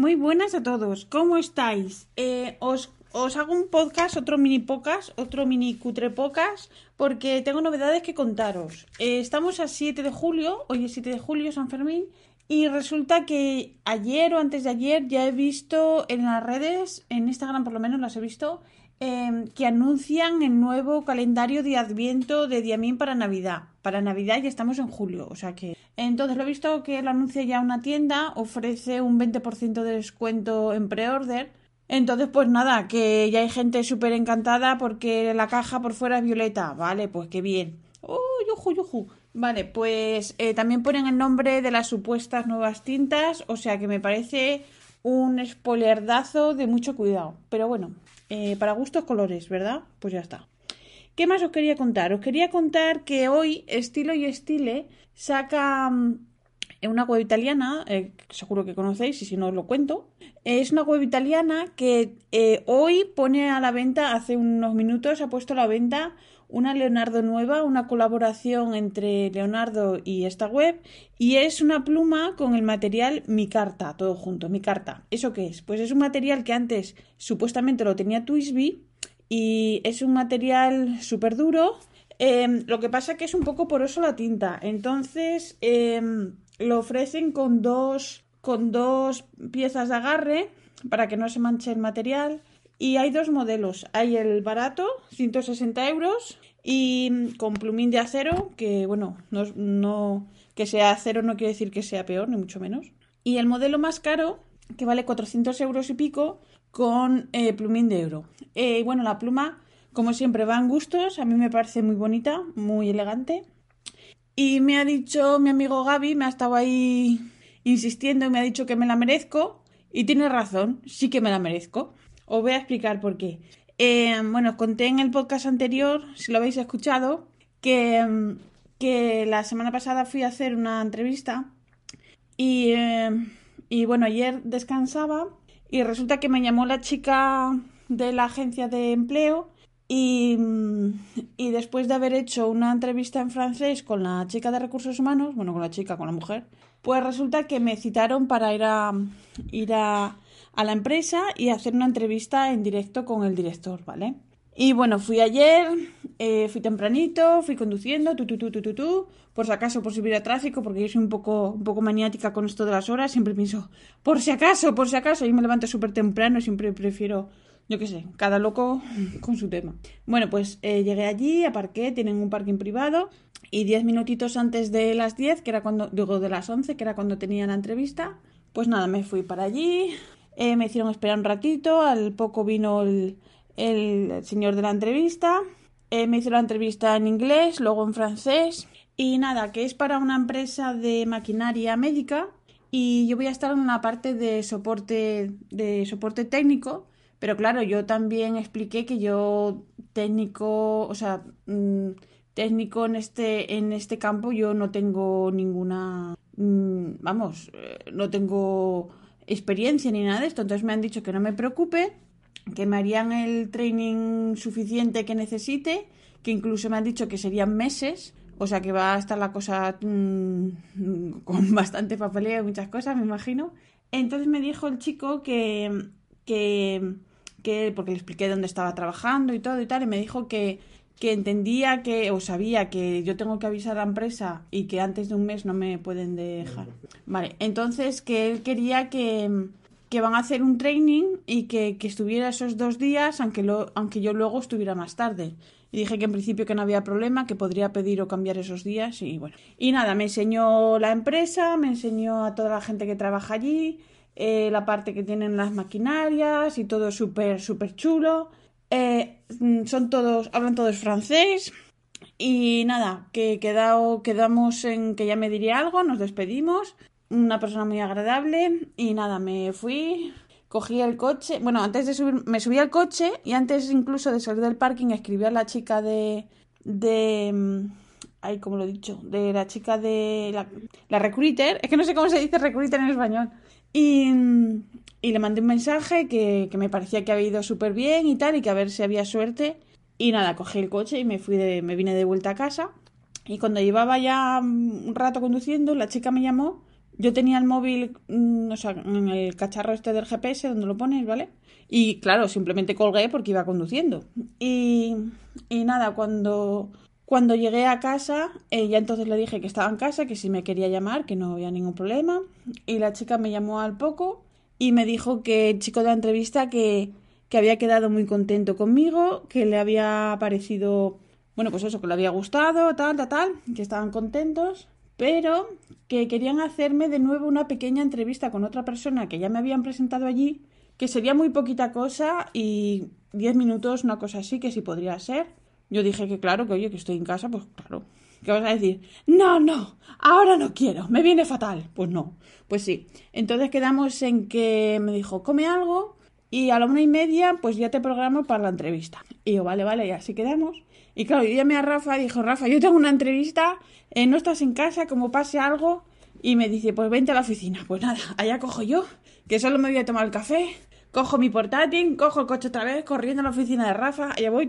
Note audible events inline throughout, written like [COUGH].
Muy buenas a todos, ¿cómo estáis? Eh, os, os, hago un podcast, otro mini podcast, otro mini cutre podcast, porque tengo novedades que contaros. Eh, estamos a 7 de julio, hoy es 7 de julio, San Fermín, y resulta que ayer o antes de ayer ya he visto en las redes, en Instagram por lo menos las he visto, eh, que anuncian el nuevo calendario de Adviento de Diamín para Navidad. Para Navidad ya estamos en julio, o sea que. Entonces lo he visto que lo anuncia ya una tienda, ofrece un 20% de descuento en pre-order. Entonces, pues nada, que ya hay gente súper encantada porque la caja por fuera es violeta. Vale, pues qué bien. ¡Oh, yuju, yuju! Vale, pues eh, también ponen el nombre de las supuestas nuevas tintas, o sea que me parece un spoilerdazo de mucho cuidado. Pero bueno, eh, para gustos colores, ¿verdad? Pues ya está. ¿Qué más os quería contar? Os quería contar que hoy Estilo y Estile saca mm, una web italiana, eh, seguro que conocéis y si no os lo cuento. Es una web italiana que eh, hoy pone a la venta, hace unos minutos ha puesto a la venta una Leonardo nueva, una colaboración entre Leonardo y esta web, y es una pluma con el material Mi Carta, todo junto, Mi Carta. ¿Eso qué es? Pues es un material que antes supuestamente lo tenía Twisby y es un material súper duro. Eh, lo que pasa que es un poco poroso la tinta, entonces eh, lo ofrecen con dos, con dos piezas de agarre para que no se manche el material. Y hay dos modelos. Hay el barato, 160 euros, y con plumín de acero, que bueno, no, no que sea acero no quiere decir que sea peor, ni mucho menos. Y el modelo más caro, que vale 400 euros y pico, con eh, plumín de oro. Eh, bueno, la pluma, como siempre, va en gustos. A mí me parece muy bonita, muy elegante. Y me ha dicho mi amigo Gaby, me ha estado ahí insistiendo me ha dicho que me la merezco. Y tiene razón, sí que me la merezco. Os voy a explicar por qué. Eh, bueno, conté en el podcast anterior, si lo habéis escuchado, que, que la semana pasada fui a hacer una entrevista y, eh, y bueno, ayer descansaba y resulta que me llamó la chica de la agencia de empleo y, y, después de haber hecho una entrevista en francés con la chica de recursos humanos, bueno, con la chica, con la mujer, pues resulta que me citaron para ir a ir a, a la empresa y hacer una entrevista en directo con el director, ¿vale? Y bueno, fui ayer, eh, fui tempranito, fui conduciendo, tu, tu, tu, tu, tu, tu, por si acaso, por si hubiera tráfico, porque yo soy un poco, un poco maniática con esto de las horas, siempre pienso, por si acaso, por si acaso, y me levanto súper temprano, siempre prefiero, yo qué sé, cada loco con su tema. Bueno, pues eh, llegué allí, aparqué, tienen un parking privado, y diez minutitos antes de las diez, que era cuando, digo, de las once, que era cuando tenía la entrevista, pues nada, me fui para allí, eh, me hicieron esperar un ratito, al poco vino el el señor de la entrevista. Eh, me hizo la entrevista en inglés, luego en francés. Y nada, que es para una empresa de maquinaria médica. Y yo voy a estar en una parte de soporte, de soporte técnico. Pero claro, yo también expliqué que yo técnico, o sea, mmm, técnico en este, en este campo yo no tengo ninguna, mmm, vamos, eh, no tengo experiencia ni nada de esto. Entonces me han dicho que no me preocupe, que me harían el training suficiente que necesite, que incluso me han dicho que serían meses, o sea que va a estar la cosa mmm, [LAUGHS] con bastante papeleo y muchas cosas, me imagino. Entonces me dijo el chico que, que, que, porque le expliqué dónde estaba trabajando y todo y tal, y me dijo que, que entendía que, o sabía que yo tengo que avisar a la empresa y que antes de un mes no me pueden dejar. Vale, entonces que él quería que, que van a hacer un training y que, que estuviera esos dos días, aunque, lo, aunque yo luego estuviera más tarde. Y dije que en principio que no había problema, que podría pedir o cambiar esos días y bueno. Y nada, me enseñó la empresa, me enseñó a toda la gente que trabaja allí, eh, la parte que tienen las maquinarias y todo súper, súper chulo. Eh, son todos, hablan todos francés. Y nada, que quedado, quedamos en que ya me diría algo, nos despedimos. Una persona muy agradable. Y nada, me fui, cogí el coche, bueno, antes de subir, me subí al coche y antes incluso de salir del parking escribí a la chica de, de, mm, ay, como lo he dicho, de la chica de la, la recruiter, es que no sé cómo se dice recruiter en español, y, le mandé un mensaje que, que me parecía que había ido súper bien y tal, y que a ver si había suerte, y nada, cogí el coche y me fui de, me vine de vuelta a casa, y cuando llevaba ya un rato conduciendo, la chica me llamó yo tenía el móvil, mm, o sea, en el cacharro este del GPS donde lo pones, ¿vale? Y claro, simplemente colgué porque iba conduciendo. Y, y nada, cuando, cuando llegué a casa, eh, ya entonces le dije que estaba en casa, que si me quería llamar, que no había ningún problema. Y la chica me llamó al poco y me dijo que el chico de la entrevista que, que había quedado muy contento conmigo, que le había parecido, bueno, pues eso, que le había gustado, tal, tal, tal, que estaban contentos pero que querían hacerme de nuevo una pequeña entrevista con otra persona que ya me habían presentado allí, que sería muy poquita cosa y diez minutos, una cosa así, que sí podría ser. Yo dije que claro, que oye, que estoy en casa, pues claro. ¿Qué vas a decir? No, no, ahora no quiero, me viene fatal. Pues no, pues sí. Entonces quedamos en que me dijo, come algo y a la una y media pues ya te programo para la entrevista. Y yo, vale, vale, y así quedamos. Y claro, yo llamé a Rafa dijo, Rafa, yo tengo una entrevista, eh, no estás en casa, como pase algo. Y me dice, pues vente a la oficina. Pues nada, allá cojo yo, que solo me voy a tomar el café, cojo mi portátil, cojo el coche otra vez, corriendo a la oficina de Rafa, allá voy.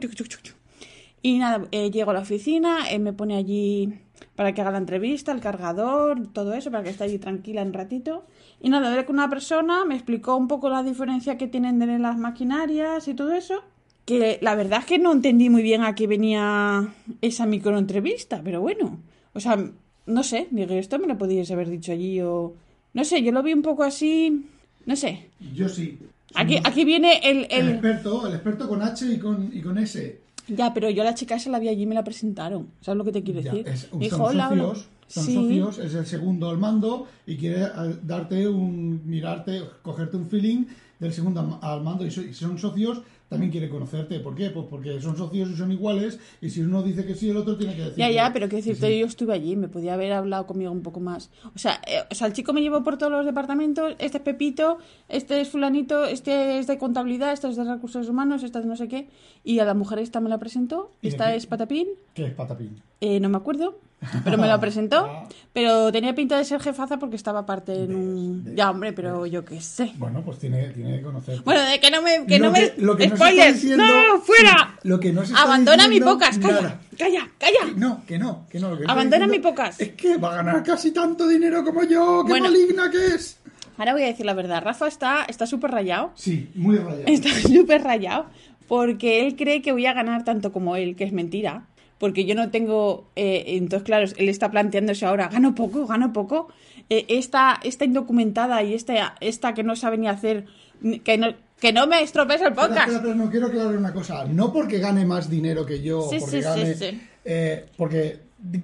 Y nada, eh, llego a la oficina, él me pone allí para que haga la entrevista, el cargador, todo eso, para que esté allí tranquila un ratito. Y nada, hablé con una persona, me explicó un poco la diferencia que tienen de las maquinarias y todo eso que la verdad es que no entendí muy bien a qué venía esa microentrevista, pero bueno, o sea, no sé, dije, esto me lo podíais haber dicho allí o... No sé, yo lo vi un poco así, no sé. Yo sí. Aquí, aquí viene el, el... experto, el experto con H y con, y con S. Ya, pero yo la chica esa la vi allí y me la presentaron. ¿Sabes lo que te quiero decir? Es, Dijo, son socios, son socios, es el segundo al mando y quiere eh, darte un, mirarte, cogerte un feeling del segundo al mando y si son socios también quiere conocerte. ¿Por qué? Pues porque son socios y son iguales y si uno dice que sí, el otro tiene que decir. Ya, ya, pero quiero decirte, yo estuve allí, me podía haber hablado conmigo un poco más. O sea, eh, o sea, el chico me llevó por todos los departamentos, este es Pepito, este es fulanito, este es de contabilidad, este es de recursos humanos, este es de no sé qué. Y a la mujer esta me la presentó, esta es Patapín. ¿Qué es Patapín? Eh, no me acuerdo. Pero me lo presentó. pero tenía pinta de ser jefaza porque estaba parte en un. ya, hombre, pero yo qué sé. Bueno, pues tiene, tiene que conocer. Bueno, de que no me. Que no me... Lo que ¡Spoilers! ¡No! ¡Fuera! Lo que no se Abandona mi pocas, calla. Calla, calla. No, que no, que no. Abandona mi pocas. Es que va a ganar casi tanto dinero como yo. ¡Qué maligna que es! Ahora voy a decir la verdad. Rafa está súper rayado. Sí, muy rayado. Está [LAUGHS] súper rayado porque él cree que voy a ganar tanto como él, que es mentira porque yo no tengo, eh, entonces claro, él está planteándose ahora, gano poco, gano poco, eh, esta, esta indocumentada y esta, esta que no sabe ni hacer, que no, que no me estropees el podcast. Pero, no quiero aclarar una cosa, no porque gane más dinero que yo, sí, porque gane, eh, porque,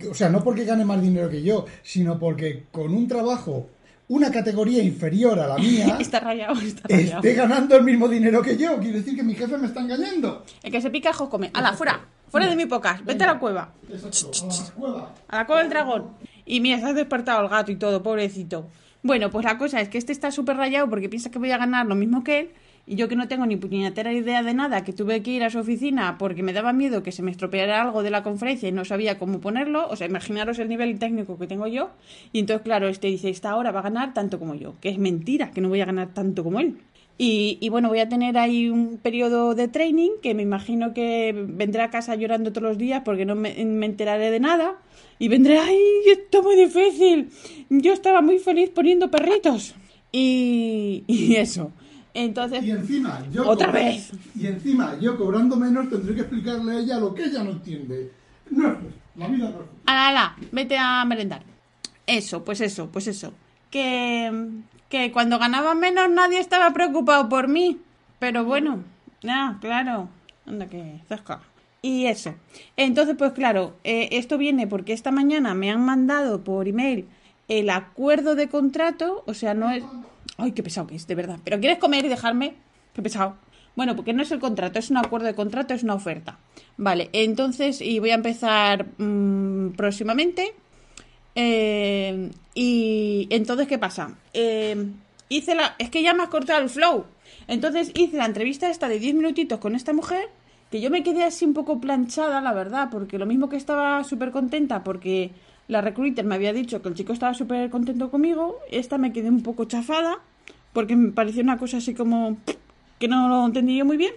o sea, no porque gane más dinero que yo, sino porque con un trabajo una categoría inferior a la mía [LAUGHS] está rayado, está rayado. esté ganando el mismo dinero que yo. Quiere decir que mi jefe me está engañando. El que se pica, ojo come. ¡Hala, fuera! Fuera de mi pocas, vete a la cueva. a la cueva. Del dragón. Y mira, se ha despertado el gato y todo, pobrecito. Bueno, pues la cosa es que este está súper rayado porque piensa que voy a ganar lo mismo que él. Y yo que no tengo ni puñetera idea de nada, que tuve que ir a su oficina porque me daba miedo que se me estropeara algo de la conferencia y no sabía cómo ponerlo. O sea, imaginaros el nivel técnico que tengo yo. Y entonces, claro, este dice, esta hora va a ganar tanto como yo. Que es mentira, que no voy a ganar tanto como él. Y, bueno, voy a tener ahí un periodo de training que me imagino que vendré a casa llorando todos los días porque no me, enteraré de nada. Y vendré, ¡ay, esto es muy difícil! Yo estaba muy feliz poniendo perritos. Y, eso. Entonces, y encima, yo otra vez. Y encima, yo cobrando menos tendré que explicarle a ella lo que ella no entiende. No es la vida no es Ala, ala, vete a merendar. Eso, pues eso, pues eso. Que, que cuando ganaba menos nadie estaba preocupado por mí. Pero bueno, nada, claro. Anda que zasca. Y eso. Entonces, pues claro, eh, esto viene porque esta mañana me han mandado por email el acuerdo de contrato. O sea, no es. Ay, qué pesado que es, de verdad. Pero ¿quieres comer y dejarme? Qué pesado. Bueno, porque no es el contrato, es un acuerdo de contrato, es una oferta. Vale, entonces, y voy a empezar mm, próximamente. Eh, Y entonces, ¿qué pasa? Eh, hice la... Es que ya me has cortado el flow. Entonces hice la entrevista esta de 10 minutitos con esta mujer, que yo me quedé así un poco planchada, la verdad, porque lo mismo que estaba súper contenta porque la recruiter me había dicho que el chico estaba súper contento conmigo, esta me quedé un poco chafada, porque me pareció una cosa así como que no lo entendí yo muy bien.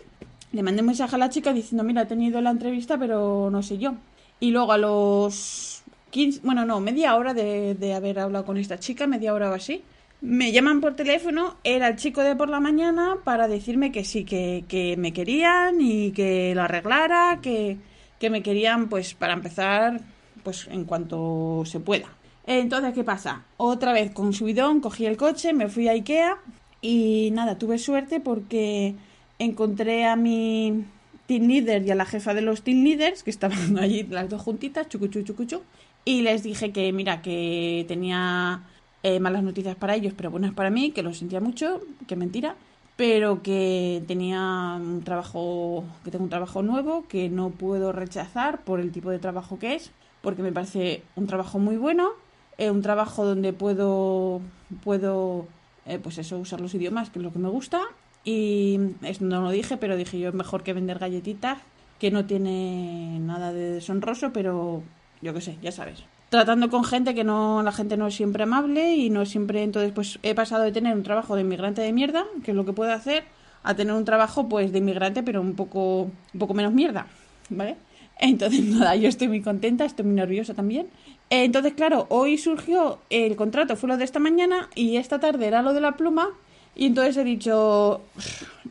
Le mandé un mensaje a la chica diciendo, mira, he tenido la entrevista, pero no sé yo. Y luego a los 15, bueno, no, media hora de, de haber hablado con esta chica, media hora o así, me llaman por teléfono, era el chico de por la mañana para decirme que sí, que, que me querían y que lo arreglara, que, que me querían pues para empezar pues en cuanto se pueda. Entonces, ¿qué pasa? Otra vez con subidón, cogí el coche, me fui a Ikea y nada, tuve suerte porque encontré a mi team leader y a la jefa de los team leaders, que estaban [LAUGHS] allí las dos juntitas, chucuchu, chucuchu, y les dije que, mira, que tenía eh, malas noticias para ellos, pero buenas para mí, que lo sentía mucho, que mentira, pero que tenía un trabajo, que tengo un trabajo nuevo, que no puedo rechazar por el tipo de trabajo que es, porque me parece un trabajo muy bueno, eh, un trabajo donde puedo, puedo eh, pues eso, usar los idiomas, que es lo que me gusta. Y no lo dije, pero dije yo mejor que vender galletitas, que no tiene nada de deshonroso, pero yo qué sé, ya sabes. Tratando con gente que no, la gente no es siempre amable y no siempre, entonces pues he pasado de tener un trabajo de inmigrante de mierda, que es lo que puedo hacer, a tener un trabajo pues de inmigrante pero un poco, un poco menos mierda, ¿vale? Entonces, [LAUGHS] nada, yo estoy muy contenta, estoy muy nerviosa también. Entonces, claro, hoy surgió el contrato, fue lo de esta mañana y esta tarde era lo de la pluma y entonces he dicho,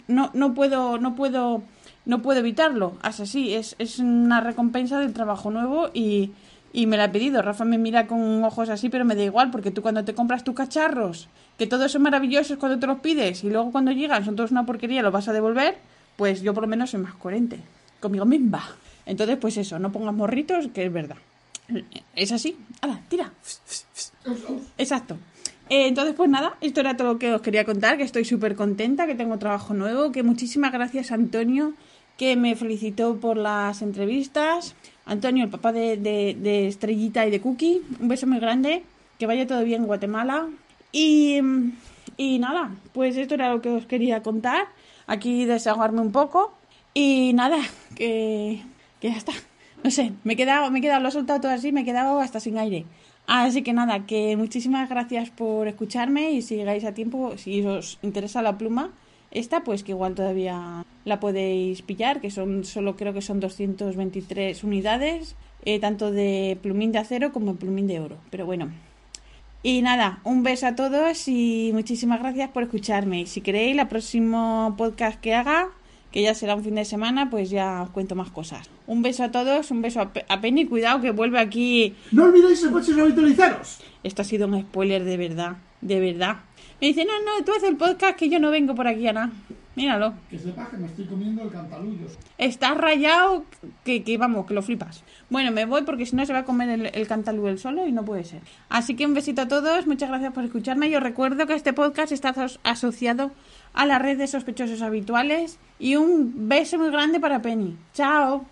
no, no puedo, no puedo, no puedo evitarlo. Así, es, es una recompensa del trabajo nuevo y, y me la he pedido. Rafa me mira con ojos así, pero me da igual, porque tú cuando te compras tus cacharros, que todos son maravillosos cuando te los pides y luego cuando llegan son todos una porquería, los vas a devolver, pues yo por lo menos soy más coherente conmigo misma. Entonces, pues eso, no pongas morritos, que es verdad. Es así. ¡Hala, tira! Exacto. Eh, entonces, pues nada, esto era todo lo que os quería contar, que estoy súper contenta, que tengo trabajo nuevo, que muchísimas gracias Antonio, que me felicitó por las entrevistas. Antonio, el papá de, de, Estrellita y de Cookie, un beso muy grande, que vaya todo bien en Guatemala. Y, y nada, pues esto era lo que os quería contar, aquí desahogarme un poco. Y nada, que que ya está. No sé, me he quedado, me he quedado, lo he soltado todo así, me he quedado hasta sin aire. Así que nada, que muchísimas gracias por escucharme y si llegáis a tiempo, si os interesa la pluma, esta, pues que igual todavía la podéis pillar, que son solo creo que son 223 unidades, eh, tanto de plumín de acero como plumín de oro. Pero bueno. Y nada, un beso a todos y muchísimas gracias por escucharme. Y si queréis, el próximo podcast que haga, que ya será un fin de semana, pues ya os cuento más cosas. Un beso a todos, un beso a, Penny, cuidado que vuelve aquí. No olvidéis el coche habitualizaros. Esto ha sido un spoiler de verdad, de verdad. Me dice, no, no, tú haces el podcast que yo no vengo por aquí, Ana. Míralo. Que sepas que me estoy comiendo el cantalullo. Estás rayado, que, que, vamos, que lo flipas. Bueno, me voy porque si no se va a comer el, el cantalú solo y no puede ser. Así que un besito a todos, muchas gracias por escucharme. Yo recuerdo que este podcast está asociado a la red de sospechosos habituales y un beso muy grande para Penny. Chao.